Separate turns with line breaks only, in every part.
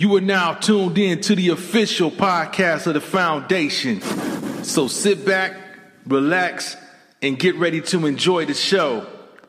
You are now tuned in to the official podcast of the foundation. So sit back, relax, and get ready to enjoy the show.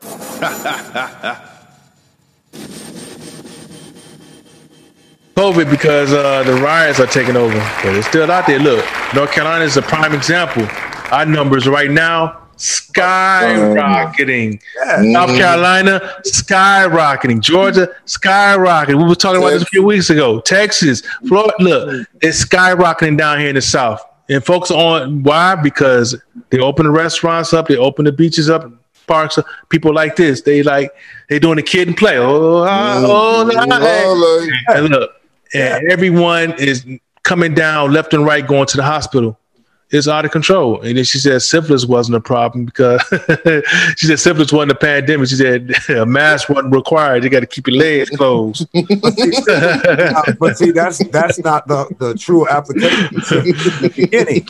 COVID because uh, the riots are taking over, but it's still out there. Look, North Carolina is a prime example. Our numbers right now skyrocketing. Um, yeah. South Carolina skyrocketing. Georgia skyrocketing. We were talking about this a few weeks ago. Texas, Florida, look, it's skyrocketing down here in the South. And folks on why? Because they open the restaurants up, they open the beaches up, parks. Up. People like this, they like they doing the Kid 'n Play. Oh, ah, oh, oh, hey. and look, and everyone is coming down left and right, going to the hospital it's out of control. And then she said syphilis wasn't a problem because she said syphilis wasn't a pandemic. She said a mask wasn't required. You got to keep your legs closed.
but see, that's that's not the, the true application. The beginning,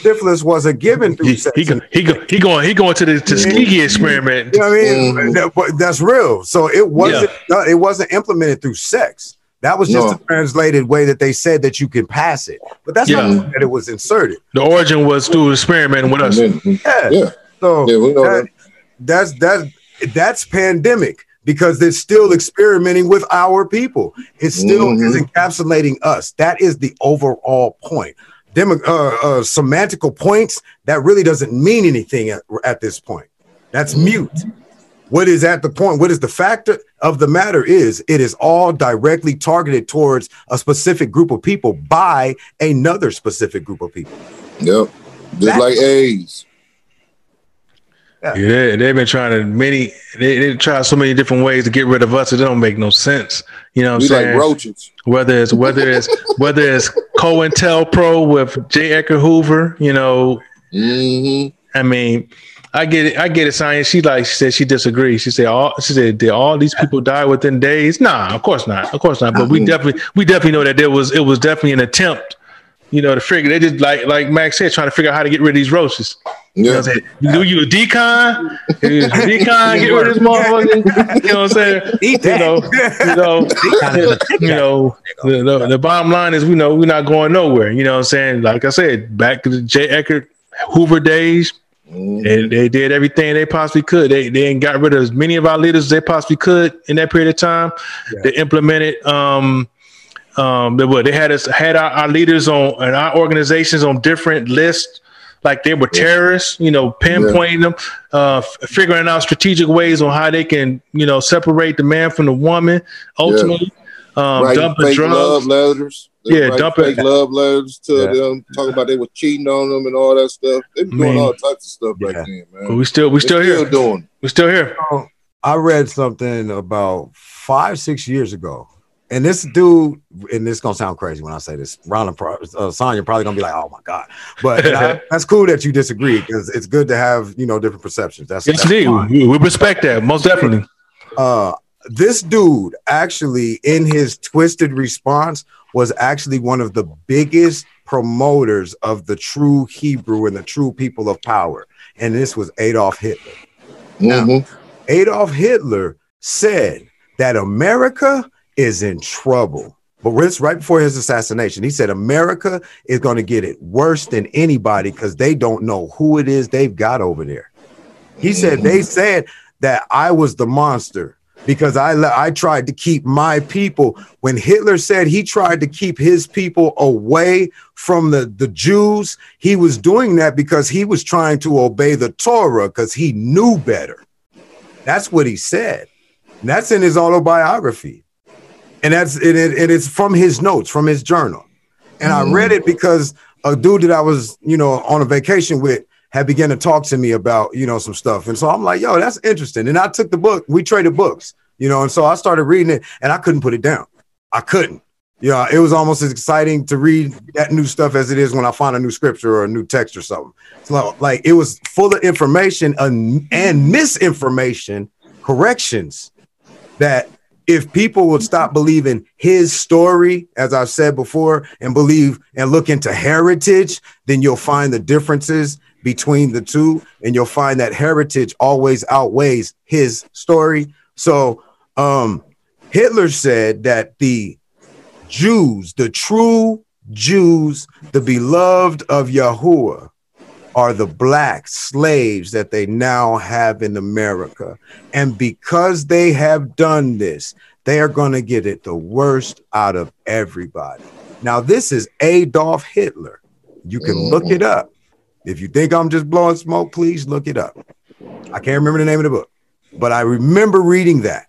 syphilis was a given through
he, sex. He, he, he, he going he going to the Tuskegee experiment.
You know what I mean? Mm. That, that's real. So it wasn't yeah. it wasn't implemented through sex. That was just no. a translated way that they said that you can pass it, but that's yeah. not that it was inserted.
The origin was through experimenting with us.
Yeah. yeah. So yeah, we know that, that. that's that's that's pandemic because they're still experimenting with our people. It still mm-hmm. is encapsulating us. That is the overall point. Demo, uh, uh, semantical points that really doesn't mean anything at, at this point. That's mute. What is at the point? What is the factor of the matter is it is all directly targeted towards a specific group of people by another specific group of people.
Yep. Just That's, like AIDS.
Yeah. yeah, they've been trying to many. They, they try so many different ways to get rid of us. It don't make no sense. You know what I'm saying? Like
roaches.
Whether it's whether it's whether it's COINTELPRO with J. Edgar Hoover. You know.
Mm-hmm.
I mean, I get it. I get it. Science. She like she said she disagrees. She said all. She said did all these people die within days? Nah, of course not. Of course not. But we mm-hmm. definitely we definitely know that there was it was definitely an attempt. You know to figure they just like like Max said trying to figure out how to get rid of these roaches. Yeah. You know what I'm saying? do you a decon? decon get rid of this motherfucker. You know what I'm saying? Eat. You know, you know, you know the, the, the, bottom line is we know we're not going nowhere. You know what I'm saying? Like I said, back to the J. Edgar Hoover days Mm-hmm. And they did everything they possibly could. They they got rid of as many of our leaders as they possibly could in that period of time. Yeah. They implemented um um they were they had us had our, our, leaders on and our organizations on different lists like they were terrorists, you know, pinpointing yeah. them, uh, f- figuring out strategic ways on how they can, you know, separate the man from the woman. Ultimately, yeah. Um, dumping drugs,
letters
yeah, dumping
fake love letters to yeah. them, talking about they were cheating on them and all that stuff. They were doing all types of stuff yeah. back then, man.
But we still we still, still here.
doing.
We still here.
I read something about five six years ago, and this dude, and this gonna sound crazy when I say this. Ron uh, Sonya probably gonna be like, "Oh my god," but I, that's cool that you disagree because it's good to have you know different perceptions. That's
yes, indeed. We, we respect that most definitely.
Uh, this dude actually, in his twisted response, was actually one of the biggest promoters of the true Hebrew and the true people of power. And this was Adolf Hitler. Mm-hmm. Now, Adolf Hitler said that America is in trouble. But it's right before his assassination. He said America is going to get it worse than anybody because they don't know who it is they've got over there. He mm-hmm. said they said that I was the monster because I I tried to keep my people. When Hitler said he tried to keep his people away from the, the Jews, he was doing that because he was trying to obey the Torah because he knew better. That's what he said. And that's in his autobiography. And that's it, it, it is from his notes, from his journal. And. I read it because a dude that I was, you know, on a vacation with had begun to talk to me about, you know, some stuff. And so I'm like, yo, that's interesting. And I took the book, we traded books, you know, and so I started reading it and I couldn't put it down. I couldn't. Know, it was almost as exciting to read that new stuff as it is when I find a new scripture or a new text or something. So like it was full of information and, and misinformation, corrections that if people would stop believing his story, as I've said before, and believe and look into heritage, then you'll find the differences between the two, and you'll find that heritage always outweighs his story. So, um, Hitler said that the Jews, the true Jews, the beloved of Yahuwah, are the black slaves that they now have in America. And because they have done this, they are going to get it the worst out of everybody. Now, this is Adolf Hitler. You can mm-hmm. look it up. If you think I'm just blowing smoke, please look it up. I can't remember the name of the book, but I remember reading that.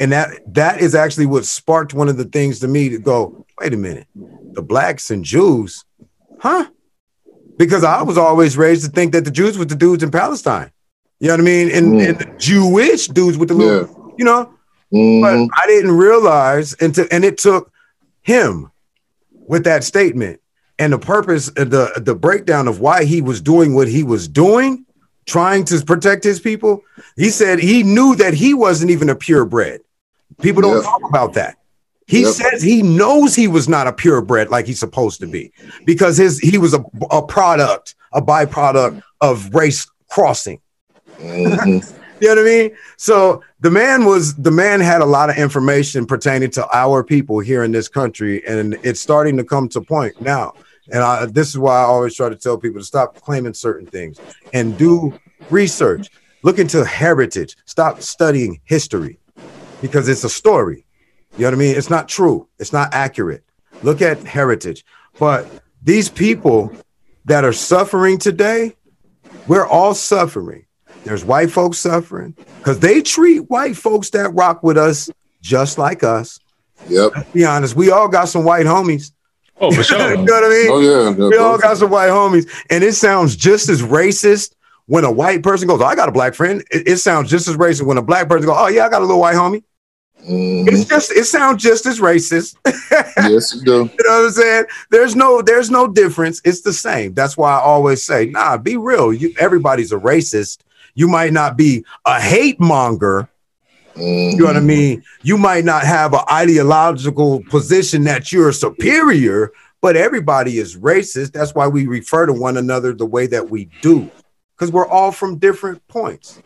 And that that is actually what sparked one of the things to me to go, wait a minute, the blacks and Jews, huh? Because I was always raised to think that the Jews were the dudes in Palestine. You know what I mean? And, mm. and the Jewish dudes with the little, yeah. you know. Mm-hmm. But I didn't realize until and it took him with that statement and the purpose the the breakdown of why he was doing what he was doing trying to protect his people he said he knew that he wasn't even a purebred people don't yep. talk about that he yep. says he knows he was not a purebred like he's supposed to be because his he was a, a product a byproduct of race crossing mm-hmm. you know what I mean? So the man was the man had a lot of information pertaining to our people here in this country, and it's starting to come to point now. And I, this is why I always try to tell people to stop claiming certain things and do research. Look into heritage. Stop studying history because it's a story. You know what I mean? It's not true. It's not accurate. Look at heritage. But these people that are suffering today, we're all suffering. There's white folks suffering because they treat white folks that rock with us just like us.
Yep.
Let's be honest, we all got some white homies
Oh, for sure.
you know what I mean?
Oh, yeah.
We all got some white homies. And it sounds just as racist when a white person goes, oh, I got a black friend. It, it, sounds just as racist when a black person goes, Oh, yeah, I got a little white homie. Mm-hmm. It's just it sounds just as racist.
yes, it do.
you know what I'm saying? There's no there's no difference. It's the same. That's why I always say, nah, be real. You everybody's a racist. You might not be a hate monger, Mm-hmm. You know what I mean? You might not have an ideological position that you're superior, but everybody is racist. That's why we refer to one another the way that we do, because we're all from different points.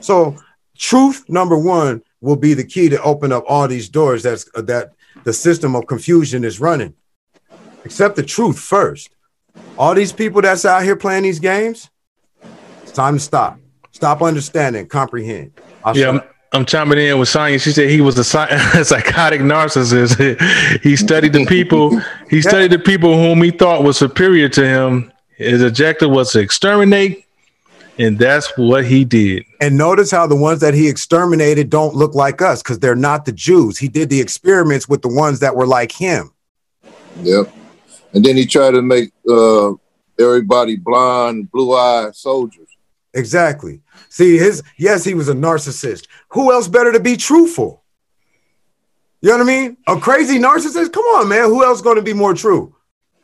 So, truth number one will be the key to open up all these doors that's uh, that the system of confusion is running. Accept the truth first. All these people that's out here playing these games, it's time to stop. Stop understanding, comprehend.
I'll yeah. I'm chiming in with Sonya. She said he was a psychotic narcissist. he studied the people. He studied the people whom he thought was superior to him. His objective was to exterminate, and that's what he did.
And notice how the ones that he exterminated don't look like us because they're not the Jews. He did the experiments with the ones that were like him.
Yep. And then he tried to make uh, everybody blind, blue-eyed soldiers.
Exactly. See, his yes, he was a narcissist. Who else better to be truthful? You know what I mean? A crazy narcissist? Come on, man. Who else going to be more true?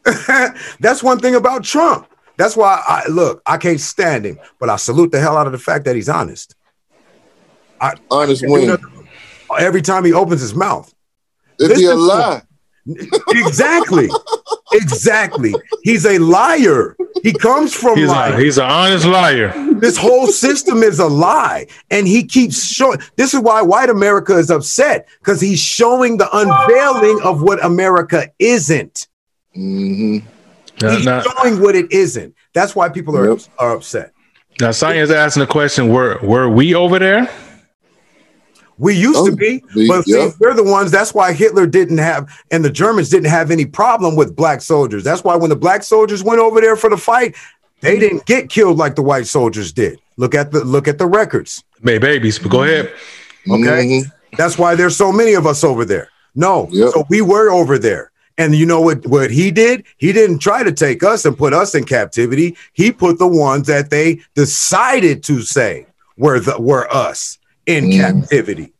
That's one thing about Trump. That's why I look, I can't stand him, but I salute the hell out of the fact that he's honest.
I, honest I
every time he opens his mouth.
Is he a lie?
exactly. exactly. He's a liar. He comes from
he's A, he's an honest liar.
This whole system is a lie. And he keeps showing this is why white America is upset, because he's showing the unveiling of what America isn't.
Mm-hmm.
He's now, showing what it isn't. That's why people are, yep. are upset.
Now, Science asking the question: Were were we over there?
We used oh, to be, but see, we're the ones. That's why Hitler didn't have, and the Germans didn't have any problem with black soldiers. That's why when the black soldiers went over there for the fight, they didn't get killed like the white soldiers did. Look at the look at the records.
May babies, but go ahead.
Okay, mm-hmm. that's why there's so many of us over there. No, yep. so we were over there. And you know what, what he did? He didn't try to take us and put us in captivity. He put the ones that they decided to say were the were us in mm. captivity.